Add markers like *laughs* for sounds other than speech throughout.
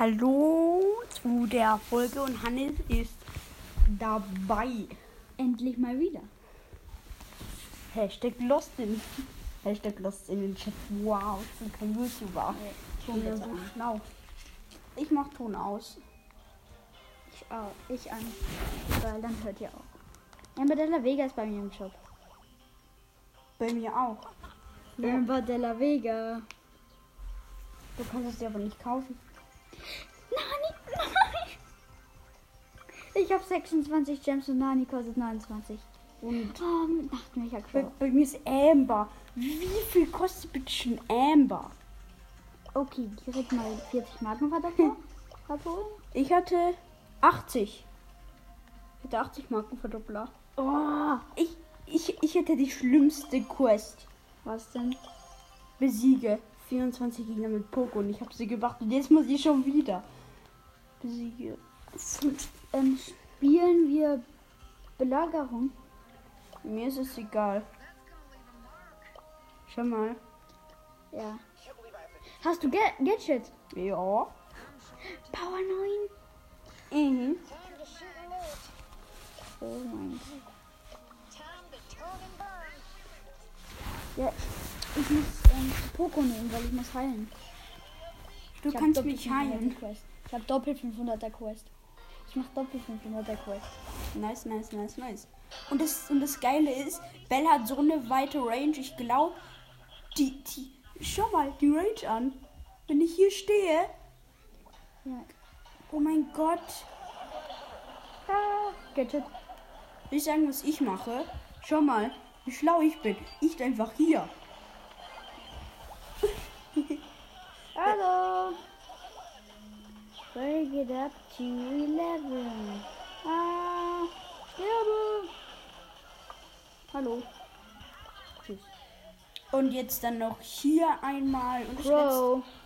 Hallo zu der Folge und Hannes ist dabei. Endlich mal wieder. Hashtag Lost in, Hashtag Lost in den Chat. Wow, ich bin kein YouTuber. Schon bin ja so an. schlau. Ich mach Ton aus. Ich auch. Ich an. Weil dann hört ihr auch. Amber Della Vega ist bei mir im Shop. Bei mir auch. Ja. Della Vega. Du kannst es dir aber nicht kaufen. Ich habe 26 Gems und Nani kostet 29. Und Oh, mit Nachtmecher bei, bei mir ist Amber. Wie viel kostet bitte schon Amber? Okay, direkt mal 40 Marken verdoppeln. abholen. Ich hatte 80. Ich hatte 80 Marken Verdoppler. Oh, Ich, ich, ich hätte die schlimmste Quest. was denn? Besiege 24 Gegner mit Poco und ich habe sie gemacht und jetzt muss ich schon wieder. Besiege. Ähm, spielen wir Belagerung? Mir ist es egal. Schau mal. Ja. Hast du Ga Gadget? Ja. Power 9? Mhm. Oh mein Gott. Ja, ich muss ähm, Poco nehmen, weil ich muss heilen. Du Ich kannst mich 500er heilen. Ich habe doppelt 500er Quest. Ich mach doppelt 500er Quest. Nice, nice, nice, nice. Und das, und das Geile ist, Bell hat so eine weite Range. Ich glaube, die, die, schau mal die Range an. Wenn ich hier stehe, Ja. oh mein Gott. Ah, Gadget. Will ich sagen, was ich mache? Schau mal, wie schlau ich bin. Ich einfach hier. Hallo. *laughs* Break it up to 11. Ah, sterbe. Hallo. Tschüss. Und jetzt dann noch hier einmal. Und das Crow. letzte.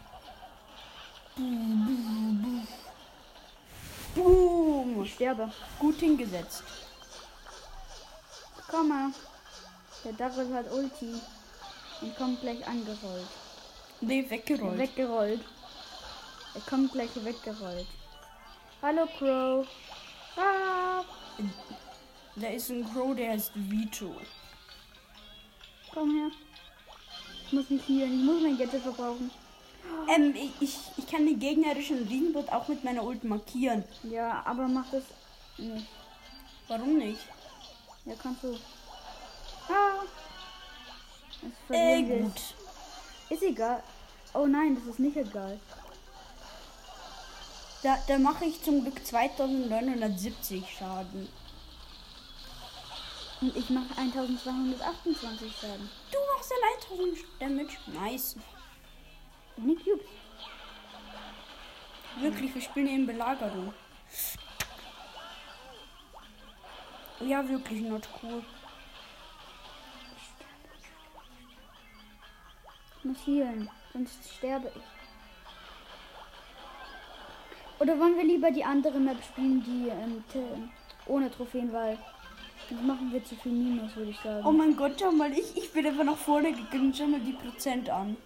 Boom. Ich sterbe. Gut hingesetzt. Komm mal. Der Dachel hat Ulti. Und kommt gleich angerollt. Nee, weggerollt. Weggerollt. Er kommt gleich weggerollt. Hallo Crow. Ah, Da ist ein Crow, der heißt Vito. komm her. Ich muss mich healen. Ich muss mein Gadget verbrauchen. Ähm, ich, ich, kann den gegnerischen Riesenbot auch mit meiner Ult markieren. Ja, aber mach das nicht. Warum nicht? Ja, kannst du. Ah. Das Äh, gut. Ist egal. Oh nein, das ist nicht egal. Da, da mache ich zum Glück 2970 Schaden. Und ich mache 1228 Schaden. Du machst allein 1000 Damage. Nice. Nicht Cubes. Wirklich, wir spielen in Belagerung. Ja, wirklich not cool. Ich muss healen, sonst sterbe ich. Oder wollen wir lieber die andere Map spielen, die ähm, ohne Trophäen, weil sonst machen wir zu viel Minus, würde ich sagen. Oh mein Gott, schau mal, ich, ich bin einfach nach vorne gegangen. Schau mal die Prozent an.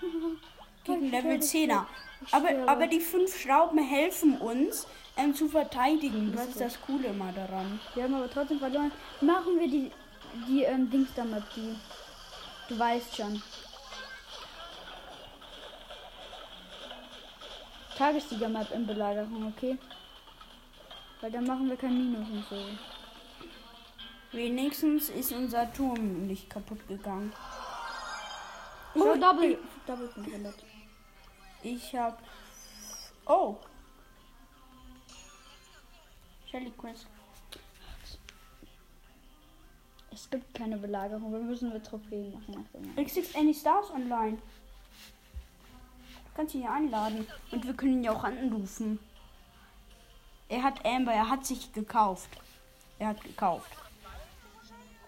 *laughs* Gegen Level sterbe, 10er. ich Aber, aber die fünf Schrauben helfen uns ähm, zu verteidigen. Das ist das Coole immer daran. Wir haben aber trotzdem verloren. Machen wir die, die ähm, Dings da Map, die. Du weißt schon. Tagessieger Map in Belagerung, okay? Weil dann machen wir kein Minus und so. Wenigstens ist unser Turm nicht kaputt gegangen. Oh, Oh, Double. Double 500. Ich hab. Oh. Shelly Quest. Es gibt keine Belagerung. Wir müssen wir Trophäen machen Jahr. X6 Any Stars online. Du kannst ihn hier einladen. Und wir können ihn ja auch anrufen. Er hat Amber, er hat sich gekauft. Er hat gekauft.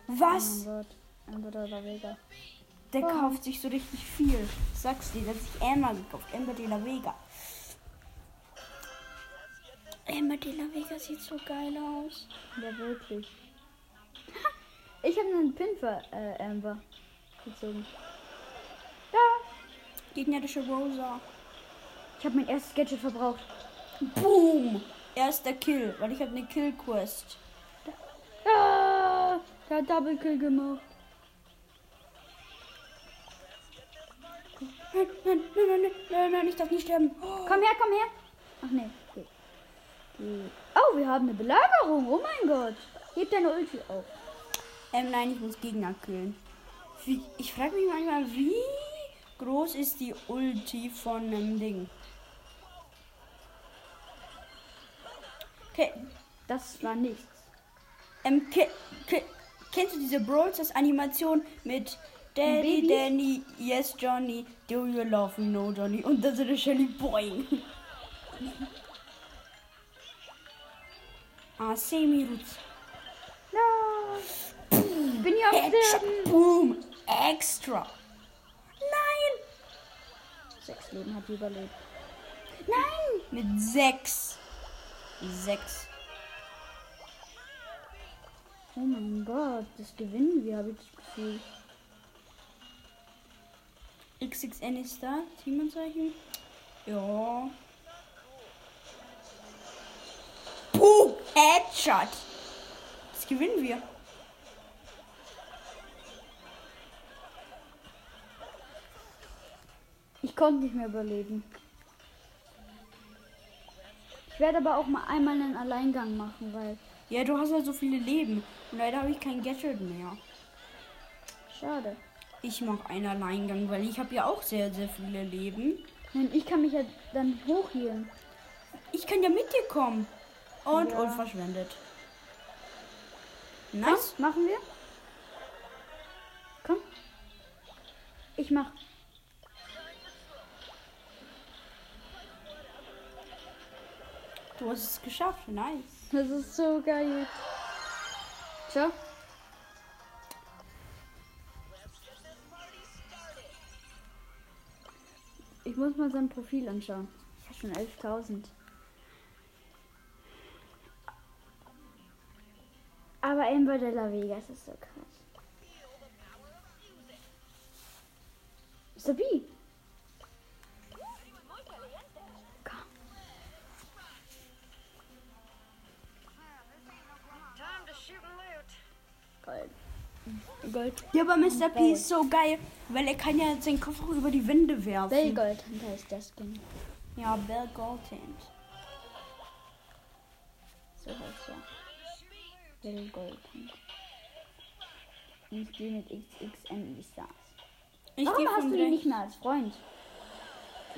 Was? Oh. Amber oder Vega. Der Oh. kauft sich so richtig viel. Ich sag's dir, der hat sich Amber gekauft. Amber de la Vega. Amber de la Vega sieht so geil aus. Ja, wirklich. Ich habe einen Pin für äh, Amber gezogen. Gegnerische Rosa. Ich habe mein erstes Gadget verbraucht. Boom! Erster Kill, weil ich habe eine Kill-Quest. Ah, der hat Double Kill gemacht. Nein, nein, nein, nein, nein, nein, ich darf nicht sterben. Oh. Komm her, komm her. Ach nee. Geht. Geht. Oh, wir haben eine Belagerung. Oh mein Gott. Heb deine Ulti auf. Ähm, nein, ich muss Gegner killen. Wie, ich frage mich manchmal, wie groß ist die Ulti von einem Ding? Okay, Das war nichts. ähm, ke, ke, kennst du diese Brawl Animation mit Daddy, Babys? Danny, Yes Johnny, Do you love me, no Johnny? Und dann so eine Shelly Boing. *laughs* ah, Semi Roots. Ja. Ich bin Headshot, Sterben. boom, extra. Sechs Leben hat sie überlebt. Nein! Mit sechs. Sechs. Oh mein Gott, das gewinnen wir, habe ich das Gefühl. XXN ist da. Teamenzeichen. Ja. Boom! Headshot! Das gewinnen wir. Ich konnte nicht mehr überleben. Ich werde aber auch mal einmal einen Alleingang machen, weil. Ja, du hast halt so viele Leben. Und leider habe ich kein Gadget mehr. Schade. Ich mache einen Alleingang, weil ich habe ja auch sehr, sehr viele Leben. Nein, ich kann mich ja dann hochhielen. Ich kann ja mit dir kommen. Und Ja. Ult verschwendet. Komm, Nice. machen wir? Komm. Ich mach. Du hast es geschafft. Nice. Das ist so geil. Schau. Ich muss mal sein Profil anschauen. Ich habe schon 11.000. Aber Ember de la Vega, das ist so krass. Sabi. Gold. Ja, aber Mr. P ist so geil, weil er kann ja seinen Kopf auch über die Wände werfen. Bell Gold Hunter ist das Skin. Ja, Bell Goldhand. So heißt er. Bell Gold Hunter. Und ich gehe mit XXN wie Stars. Ich Warum hast du ihn nicht mehr als Freund?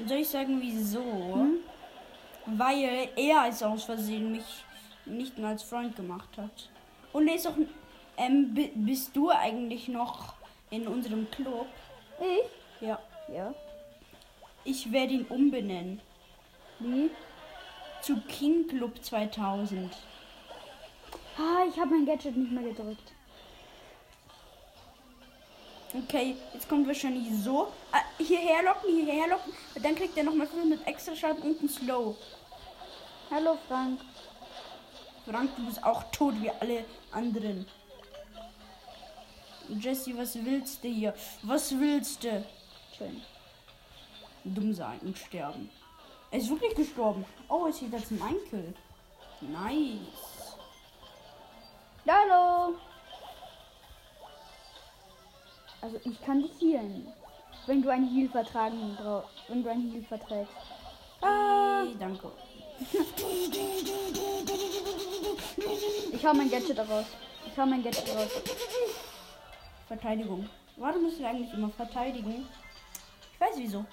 Soll ich sagen, wieso? Hm? Weil er es aus Versehen mich nicht mehr als Freund gemacht hat. Und er ist auch. Ähm, bi- bist du eigentlich noch in unserem Club? Ich? Ja. Ja. Ich werde ihn umbenennen. Wie? Zu King Club 2000. Ah, ich habe mein Gadget nicht mehr gedrückt. Okay, jetzt kommt wahrscheinlich so. Ah, hierher locken, hierher locken. Dann kriegt er nochmal 500 extra Schaden und ein Slow. Hallo Frank. Frank, du bist auch tot wie alle anderen. Jesse, was willst du hier? Was willst du? Schön. Dumm sein und sterben. Er ist wirklich gestorben. Oh, es steht da zum Einkill. Nice. Hallo. Also ich kann dich healen. Wenn du einen Heal vertragen brauchst. Wenn du einen Heal verträgst. Ah. Hey, danke. Ich hau mein Gadget raus. Ich hau mein Gadget raus. Verteidigung. Warum müssen wir eigentlich immer verteidigen? Ich weiß wieso.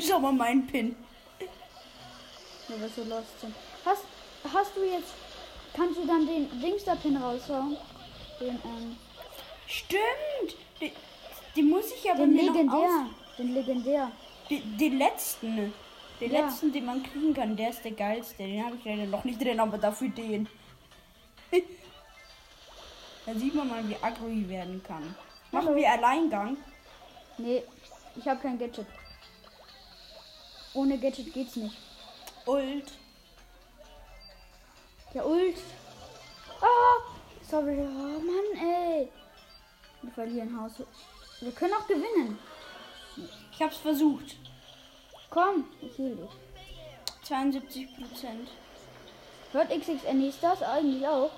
Schau mal meinen Pin. Weil wir so lost sind. Hast, hast du jetzt. Kannst du dann den Dings da Pin raushauen? Den, ähm, Stimmt. Den, den muss ich aber den legendär. Den legendär. Den, den letzten. Den Ja. letzten, den man kriegen kann. Der ist der geilste. Den habe ich leider noch nicht drin, aber dafür den. *laughs* da sieht man mal, wie aggro werden kann. Machen Hallo. wir Alleingang. Nee, ich habe kein Gadget. Ohne Gadget geht's nicht. Ult. Ja, Ult. Ah! Sorry. Oh Mann, ey. Wir verlieren Haus. Wir können auch gewinnen. Ich hab's versucht. Komm, ich heal dich. 72 Prozent. Hört XXN das eigentlich auch?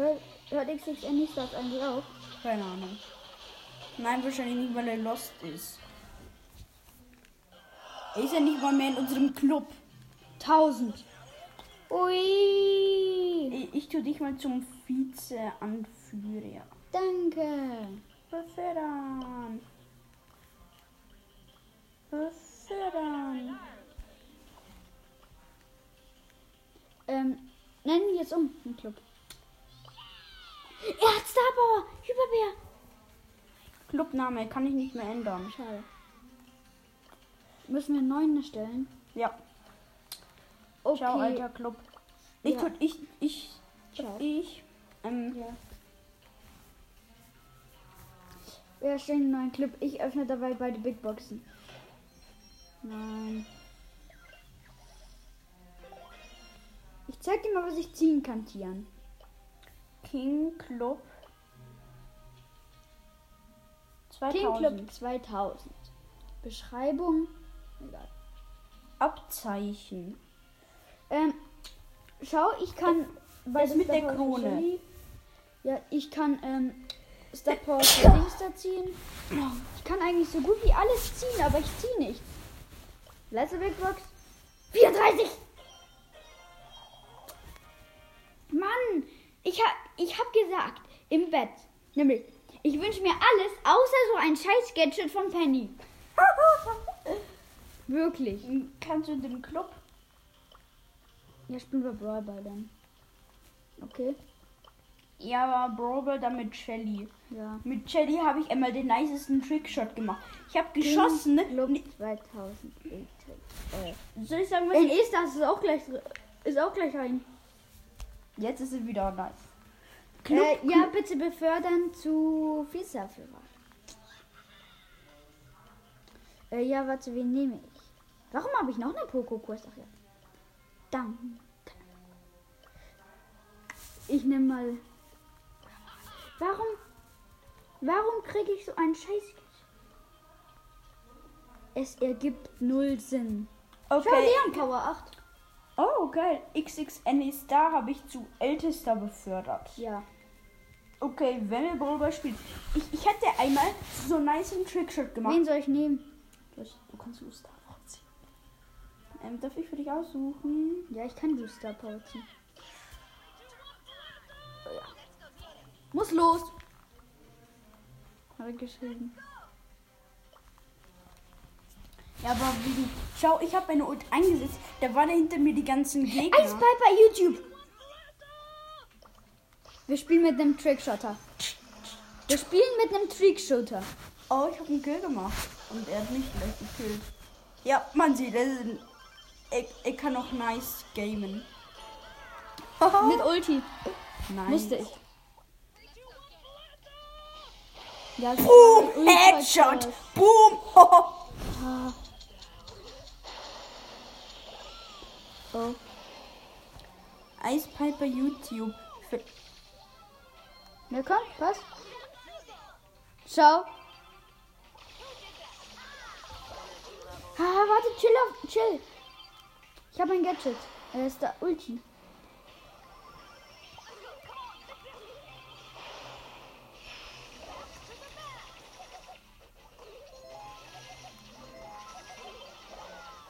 Hört, hört XXN das eigentlich auch? Keine Ahnung. Nein, wahrscheinlich nicht, weil er lost ist. Er ist ja nicht mal mehr in unserem Club. 1000. Ui. Ich, ich tue dich mal zum Vize-Anführer. Danke. Befördern. Befördern. Ähm, nennen wir jetzt um den Club. Er hat Starpower. Hyperbär. Clubname kann ich nicht mehr ändern. Schade. Müssen wir einen neuen erstellen? Ja. Okay. Ciao, alter Club. Ich, Ja. ich, ich, Ciao. ich, ähm, Ja. Wir erstellen einen neuen Club. Ich öffne dabei beide Big Boxen. Nein. Ich zeig dir mal, was ich ziehen kann, Tian. King Club. King 2000. Club 2000. Beschreibung. Egal. Abzeichen. Ähm, schau, ich kann bei das mit der Star Krone. Shelly- Ja, ich kann ähm, Star Power für Dings da ziehen. Ich kann eigentlich so gut wie alles ziehen, aber ich ziehe nicht. Letzte Big Box. 34! Mann, ich hab, ich hab gesagt, im Bett, nämlich, ich wünsche mir alles, außer so ein scheiß Gadget von Penny. *laughs* Wirklich. Kannst du in den Club? Ja, spielen wir Brawl Ball dann. Okay. Ja, aber Brawl dann mit Shelly. Ja. Mit Shelly habe ich einmal den nicesten Trickshot gemacht. Ich habe geschossen, ne? Club Ne- 2000. Äh. Soll ich sagen, was ich... ist das ist auch gleich ist auch gleich rein. Jetzt ist es wieder nice. Äh, ja, bitte befördern zu Vizeführer. Äh, ja, warte, wen nehme ich? Warum habe ich noch eine Poco-Kurs? Ach ja. Danke. Ich nehme mal. Warum? Warum kriege ich so einen Scheiß? Es ergibt null Sinn. Okay. haben Power 8. Oh, geil. XXN Star habe ich zu Ältester befördert. Ja. Okay, wenn wir Brawl spielen. Ich, ich hätte einmal so einen nice Trickshot gemacht. Wen soll ich nehmen? Du, du kannst du Star ziehen. Ähm, darf ich für dich aussuchen? Ja, ich kann die Star Power ziehen. Ja. Muss los. Habe ich geschrieben. Ja, aber wie. Schau, ich habe eine Ult eingesetzt. Da waren hinter mir die ganzen Gegner. Ice Piper YouTube. Wir spielen mit einem Trickshotter. Wir spielen mit einem Trickshotter. Oh, ich habe einen Kill gemacht. Und er hat mich gleich gekillt. Ja, man sieht, er, er kann auch nice gamen. *laughs* Mit Ulti. Nein. Musste ich. Ja, Boom! Headshot! krass. Boom! Ah. Oh. Ice Piper YouTube. Na komm, was? Schau. Ah, warte, chill auf, chill. Ich habe ein Gadget. Er ist da Ulti.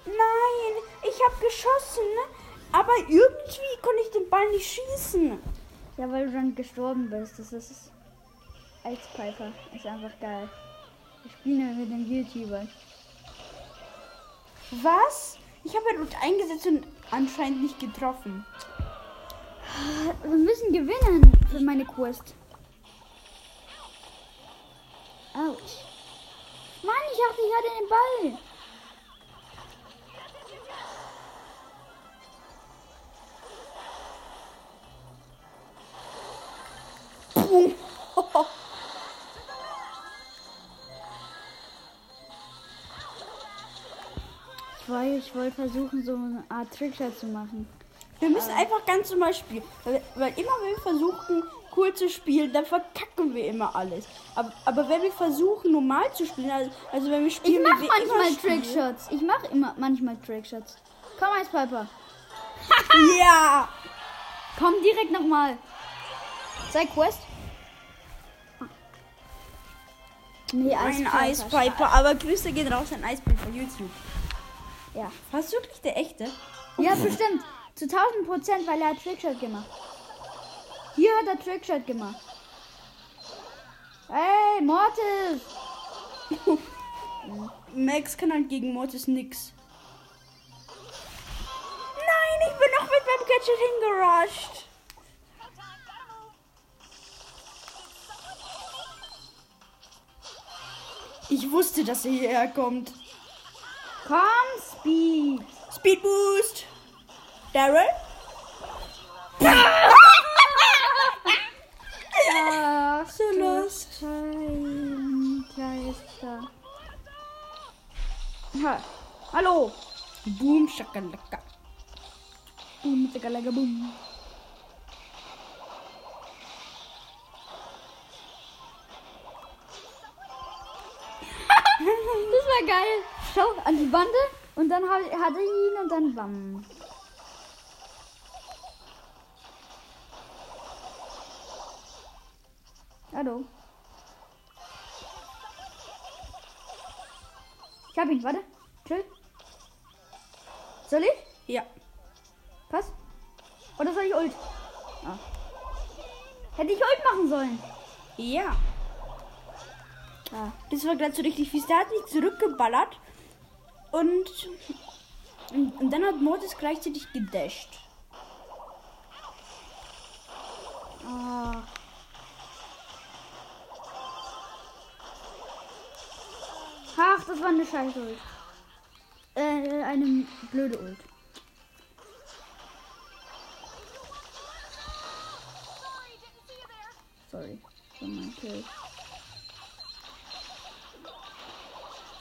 Nein, ich habe geschossen, ne? aber irgendwie konnte ich den Ball nicht schießen. Ja, weil du dann gestorben bist. Das ist Ice Piper. Ist einfach geil. Ich spiele mit dem YouTuber. Was? Ich habe ihn eingesetzt und anscheinend nicht getroffen. Wir müssen gewinnen für meine Quest. Autsch. Mann, ich dachte, ich hatte den Ball. Boom. Ich wollte, ich wollte versuchen, so eine Art Trickshot zu machen. Wir müssen einfach ganz normal spielen. Weil, weil immer wenn wir versuchen, cool zu spielen, dann verkacken wir immer alles. Aber, aber wenn wir versuchen, normal zu spielen, also, also wenn wir Ich spielen, mach wie wir manchmal Trickshots. Ich mach immer manchmal Trickshots. Komm, Ice Piper. *laughs* Ja! Komm direkt nochmal. Zeig Quest. Nee, Ein. Eispiper, aber Grüße gehen raus an Eispiper YouTube. Ja. Warst du wirklich der echte? Ja, bestimmt. Zu 1000 Prozent, weil er hat Trickshot gemacht. Hier hat er Trickshot gemacht. Ey, Mortis! *laughs* Max kann halt gegen Mortis nix. Nein, ich bin noch mit meinem Gadget hingerusht. Ich wusste, dass er hierher kommt. Komm, Speed! Speed Boost. Daryl? Ach, So lost. Kein Geister. Ha. Hallo! Boom, shakalaka. Boom, zickerlega, boom. Das war geil. Schau, an die Bande und dann hat- hatte ich ihn und dann bam. Hallo. Ich hab ihn, warte. Chill. Soll ich? Ja. Pass. Oder soll ich Ult? Ah. Hätte ich Ult machen sollen. Ja. Ah. Das war gerade so richtig fies. Der hat mich zurückgeballert. Und, und, und dann hat Mortis gleichzeitig gedasht. Ah. Ach, das war eine scheiß Ult. Äh, eine blöde Ult. Sorry. für mein Kill.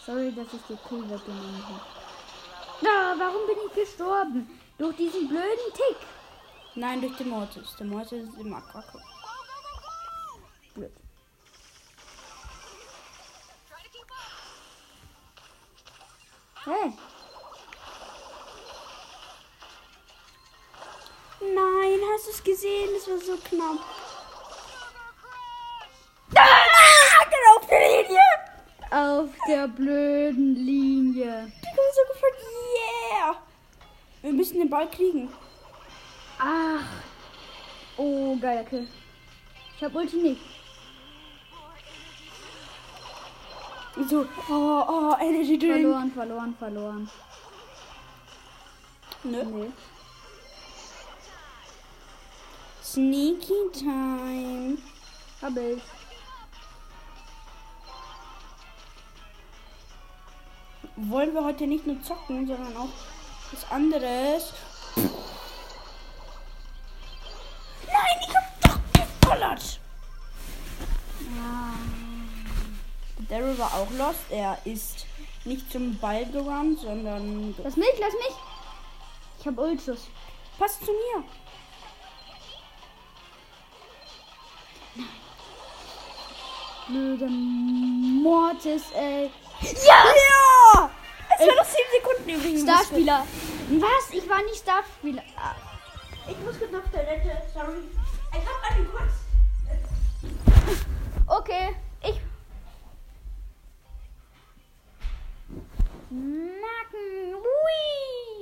Sorry, dass ich dir Kill weggenommen habe. Na, warum bin ich gestorben? Durch diesen blöden Tick. Nein, durch den Mortis. Der Mortis ist immer kacke. Blöd. Hey, Nein, hast du es gesehen? Das war so knapp. Der blöden Linie. Ich bin so gefreut. Yeah. Wir müssen den Ball kriegen. Ach. Oh, geiler Kill. Ich hab Ulti nicht. So, oh, oh, Energy Drink. Verloren, verloren, verloren. Ne? Nee. Sneaky Time. Hab ich. Wollen wir heute nicht nur zocken, sondern auch was anderes? Nein, ich hab doch geballert. Daryl war auch lost. Er ist nicht zum Ball gerannt, sondern Lass mich, lass mich. Ich hab Ultschuss. passt zu mir. Blöde Mortis, ey. Ja! Ja! Es war noch 7 Sekunden übrigens. Starspieler. Was? Ich war nicht Starspieler. Ich muss kurz auf Toilette, sorry. Ich hab einen kurz. Okay, ich. Nacken. Ui.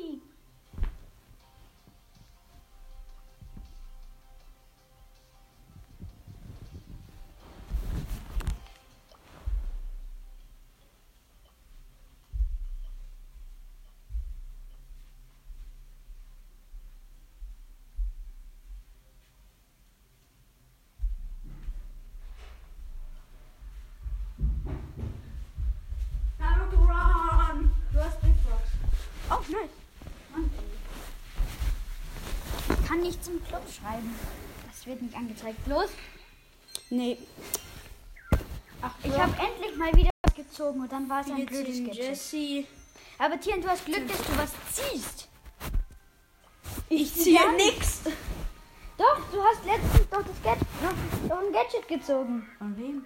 Kann nicht zum Club schreiben. Das wird nicht angezeigt. Los. Nee. Ach, Ich habe endlich mal wieder was gezogen und dann war es ein blödes. Jesse. Aber Tian, du hast Glück, dass du was ziehst. Ich ziehe Ja. nix. Doch, du hast letztens doch das Gadget noch, noch ein Gadget gezogen. Von wem?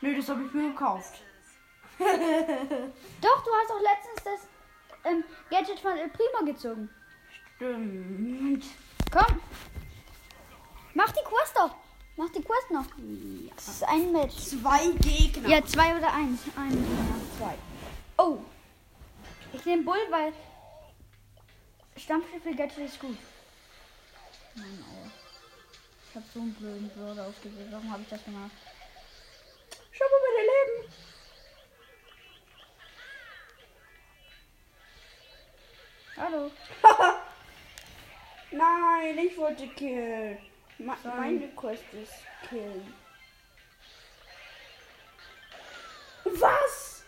Nö, das habe ich mir gekauft. *laughs* Doch, du hast auch letztens das ähm, Gadget von El Primo gezogen. Stimmt. Komm. Mach die Quest doch. Mach die Quest noch. Das ist ein Match. Zwei Gegner. Ja, zwei oder eins. Ein, ja. zwei. Oh. Ich nehme Bull, weil Stampfstiefel-Gadget ist gut. Mann, ey. Ich hab so einen blöden Brawler ausgewählt. Warum habe ich das gemacht? Schau mal meine Leben. Hallo. *laughs* Nein, ich wollte killen. Ma Sorry. meine Quest ist killen. Was?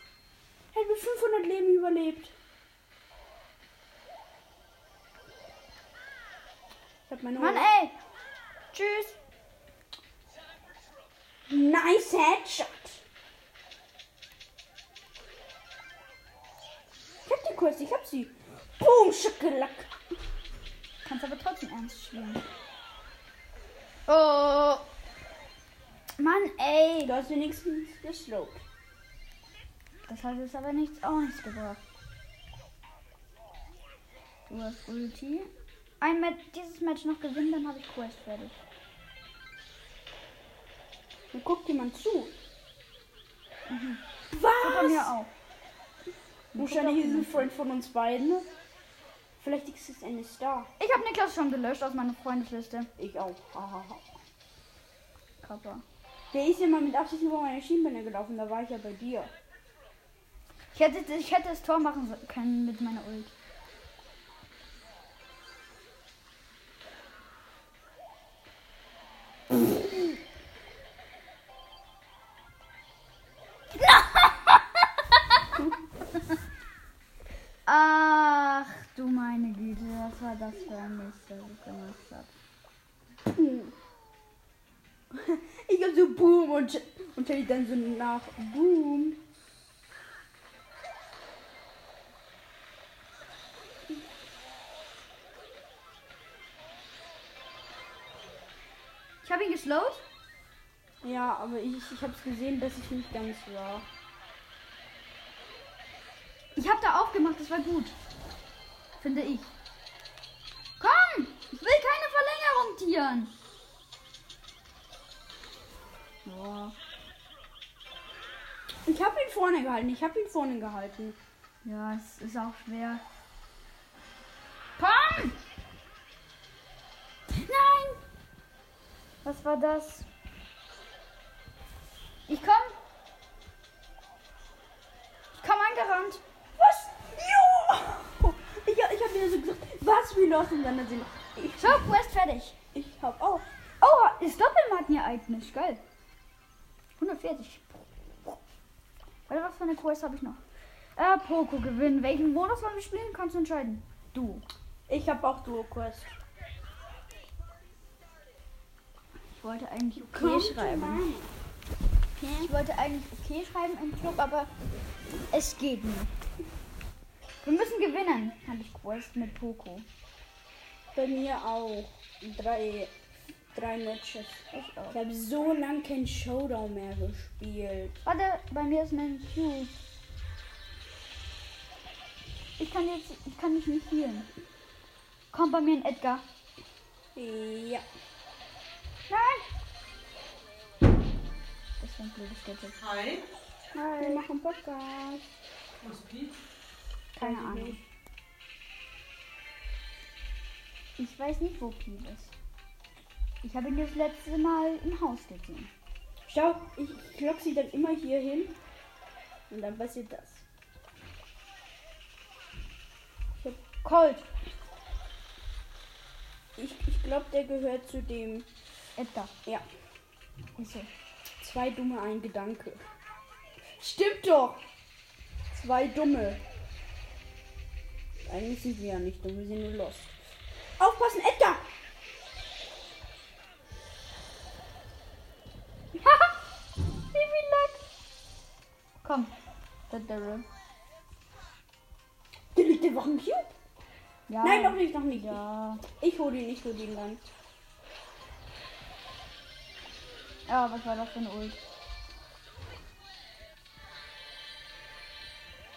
Er hat mit 500 Leben überlebt. Ich hab meine Mann, Ult. ey. Tschüss. Nice Headshot. Ich hab die Quest, ich hab sie. Boom, Schackelak. Kannst aber trotzdem ernst spielen. Oh. Mann, ey. Du hast wenigstens geslowt. Das hat jetzt aber nichts, auch nichts gebracht. Du hast Ulti. Ein Match, dieses Match noch gewinnen, dann habe ich Quest fertig. Dann guckt jemand zu. Guck bei mir Was? auch. Wahrscheinlich ist ein Freund von uns beiden. Vielleicht ist es eine Star. Ich habe Niklas schon gelöscht aus meiner Freundesliste. Ich auch. Kappa. Der ist ja mal mit Absicht über meine Schienbeine gelaufen. Da war ich ja bei dir. Ich hätte, ich hätte das Tor machen können mit meiner Ult. Und, und Shelly dann so nach Boom. Ich habe ihn geslowt. Ja, aber ich, ich hab's gesehen, dass ich nicht ganz war. Ich habe da aufgemacht, das war gut. Finde ich. Komm! Ich will keine Verlängerung tieren. Ich hab ihn vorne gehalten. Ich hab ihn vorne gehalten. Ja, es ist auch schwer. Komm! Nein! Was war das? Ich komm! Ich komm angerannt. Was? Jo! Ich, ich hab wieder so gesagt, was wir los und dann sind. Ich, So, Quest fertig. ich hab auch. Oh, ist Doppelmarkenereignis. Geil. 140. Warte, was für eine Quest habe ich noch? Äh, Poco gewinnen. Welchen Modus wollen wir spielen? Kannst du entscheiden. Du. Ich hab auch Duo Quest. Ich wollte eigentlich okay schreiben. Ich wollte eigentlich okay schreiben im Club, aber es geht nicht. Wir müssen gewinnen, habe ich Quest mit Poco. Bei mir auch. Drei, drei Matches. Ich auch. Ich habe so lange kein Showdown mehr gespielt. Warte, bei mir ist ein Cube. Ich kann jetzt, ich kann dich nicht healen. Kommt bei mir ein Edgar. Ja. Nein! Das ist ein blödes Gadget. Hi. Wir machen Podcast. Wo ist Piet? Keine Ahnung. Ich weiß nicht, wo Piep ist. Ich habe ihn das letzte Mal im Haus gesehen. Schau, ich, lock sie dann immer hier hin. Und dann passiert das. Ich, hab- Colt. ich, ich glaube, der gehört zu dem. Edgar. Ja. Ist so. Zwei dumme, ein Gedanke. Stimmt doch! Zwei dumme. Eigentlich sind wir ja nicht dumm, wir sind nur lost. Aufpassen, Edgar! Komm. Der Daryl. Der liegt der Wochen Cube? Ja. Nein, noch nicht, noch nicht. Ja. Ich hol ihn, ich hol ihn dann. Ja, was war das für eine Ult?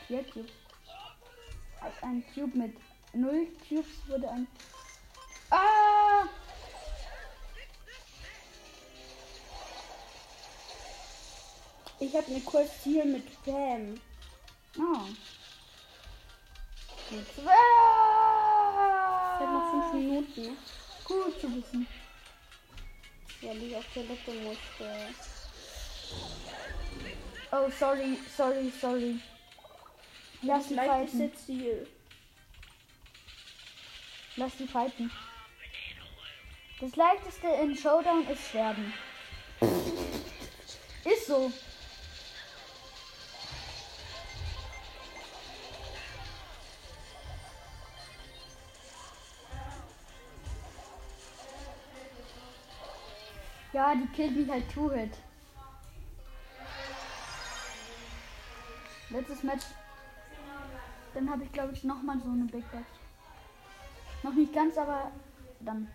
Vier Cubes. Einem Cube mit null Cubes wurde ein. Ich habe eine Quest hier mit Pam. Oh. Ich habe noch fünf Minuten, Gut zu wissen. weil ich auf Toilette musste. Oh, sorry, sorry, sorry. Lass die Vielleicht ist fighten. jetzt. Lass die fighten. Das leichteste in Showdown ist sterben. *laughs* Ist so. Ja, die killt mich halt Two-Hit. Letztes Match. Dann habe ich, glaube ich, nochmal so eine Big Box. Noch nicht ganz, aber dann.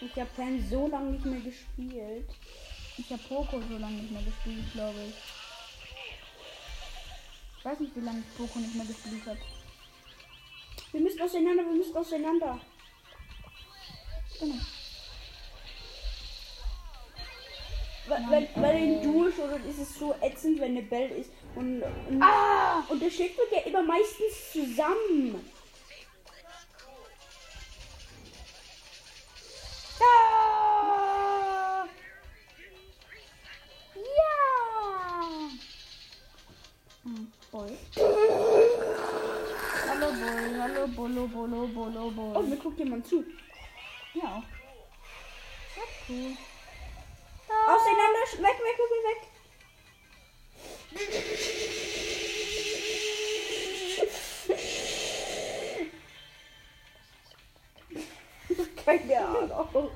Ich habe Pam so lange nicht mehr gespielt. Ich habe Poco so lange nicht mehr gespielt, glaube ich. Ich weiß nicht, wie lange ich Poco nicht mehr gespielt habe. Wir müssen auseinander, wir müssen auseinander. Genau. Weil, weil, in Duo schon ist es so ätzend, wenn eine Bell ist. Und, und, Ah! und der wird ja immer meistens zusammen. Boy, hallo Bolo, Bolo, Bolo, Oh, mir guckt jemand zu. Ja. Ja, cool. Auseinander, sch- weg, weg, weg, weg. Keine Ahnung.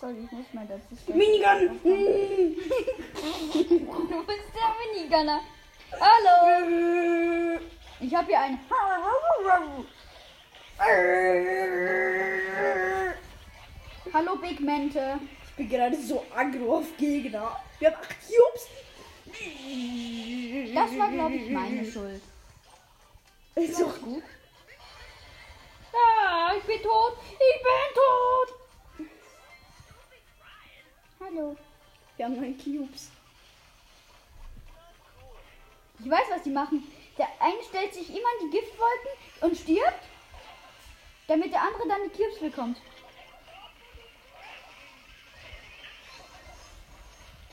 Sorry, ich muss mal dazu sagen. Minigun! Du bist Minigunner. Hallo. Ich habe hier einen. Hallo Big Mente. Ich bin gerade so aggro auf Gegner. Wir haben acht Cubes. Das war, glaube ich, meine Schuld. Ist doch gut. Ja, ich bin tot. Ich bin tot. Hallo. Wir haben neun Cubes. Ich weiß, was die machen. Der eine stellt sich immer in die Giftwolken und stirbt, damit der andere dann die Cubes bekommt.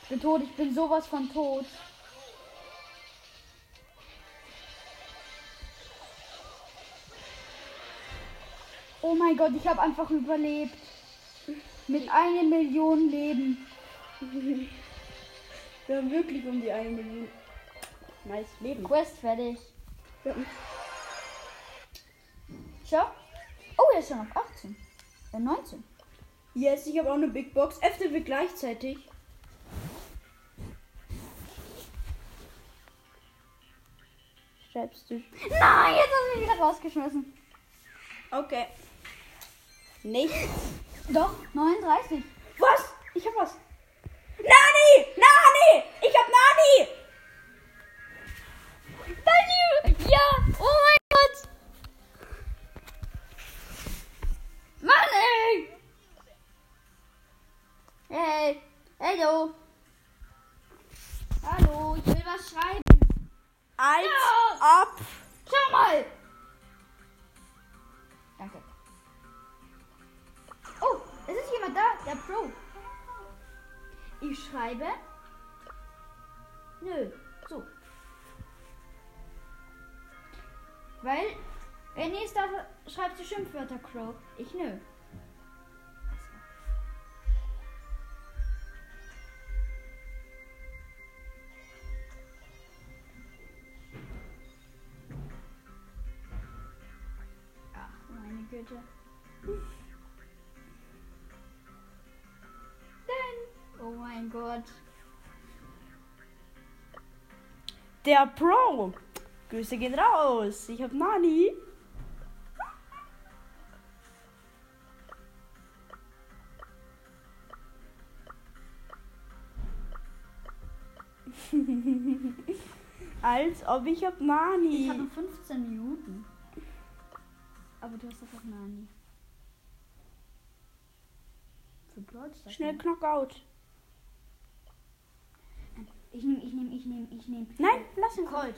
Ich bin tot, ich bin sowas von tot. Oh mein Gott, ich habe einfach überlebt. Mit einer Million Leben. Wir haben wirklich um die eine Million. Nice Leben. Quest fertig. Ja. Schau. Oh, er ist schon auf 18. Äh, 19. Yes, ich habe auch eine Big Box. Öffnen wir gleichzeitig. Schreibst du. Nein, jetzt hast du mich wieder rausgeschmissen. Okay. Nichts. Doch, 39. Was? Ich hab was. Nani! Nani! Ich hab Nani! Schreibe. Nö, so. Weil, wenn ihr es da schreibt, sie Schimpfwörter Crow. Ich nö. Gott. Der Pro. Grüße gehen raus. Ich hab Nani. *laughs* Als ob ich hab Nani. Ich habe 15 Minuten. Aber du hast doch Nani. Für Stars, Schnell ne? Knockout. Ich nehme, ich nehme, ich nehme, ich nehme. Nein, lass ihn. Colt.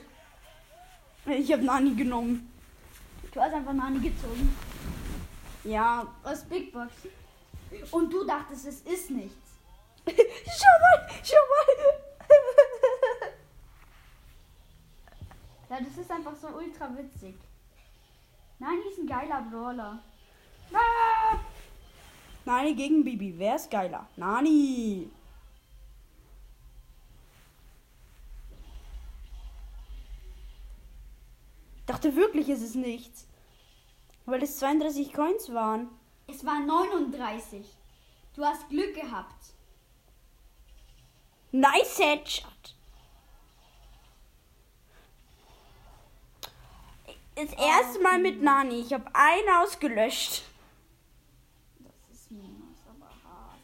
Ich hab Nani genommen. Du hast einfach Nani gezogen. Ja. Aus Big Box. Und du dachtest, es ist nichts. *laughs* schau mal, schau mal. Ja, das ist einfach so ultra witzig. Nani ist ein geiler Brawler. Ah! Nani gegen Bibi. Wer ist geiler? Nani. Dachte wirklich, es ist nichts. Weil es 32 Coins waren. Es war 39. Du hast Glück gehabt. Nice Headshot. Das erste Mal mit Nani. Ich habe einen ausgelöscht. Das ist minus, aber hart.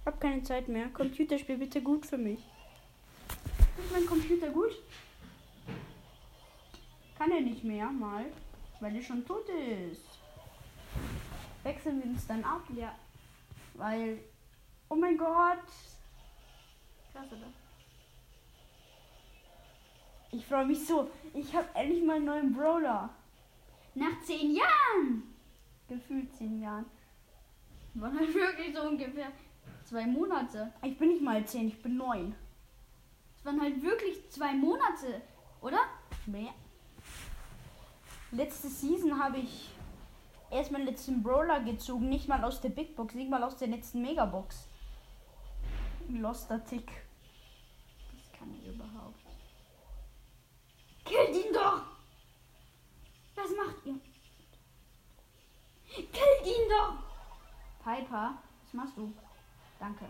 Ich habe keine Zeit mehr. Computerspiel bitte gut für mich. Ist mein Computer gut? Kann er nicht mehr mal, weil er schon tot ist. Wechseln wir uns dann ab, Ja. weil. Oh mein Gott. Krass, oder? Ich freue mich so. Ich habe endlich mal einen neuen Brawler. Nach 10 Jahren! Gefühlt zehn Jahren. Waren halt wirklich so ungefähr zwei Monate. Ich bin nicht mal zehn, ich bin neun. Waren halt wirklich zwei Monate, oder? Mehr. Letzte Season habe ich erst meinen letzten Brawler gezogen. Nicht mal aus der Big Box, nicht mal aus der letzten Megabox. Loster Tick. Das kann ich überhaupt. Killt ihn doch! Was macht ihr? Killt ihn doch! Piper, was machst du? Danke.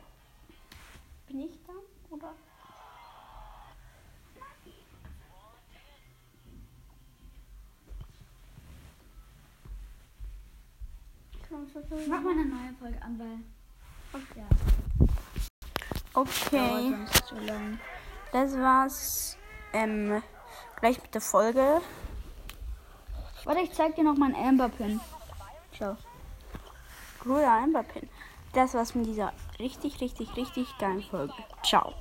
Bin ich da? Oder? Mach mal eine neue Folge an, weil. Ja, Okay, zu lang. das war's. Ähm, gleich mit der Folge. Warte, ich zeig dir noch meinen Amber-Pin. Schau. Cooler Amber Pin. Das war's mit dieser richtig, richtig, richtig geilen Folge. Ciao.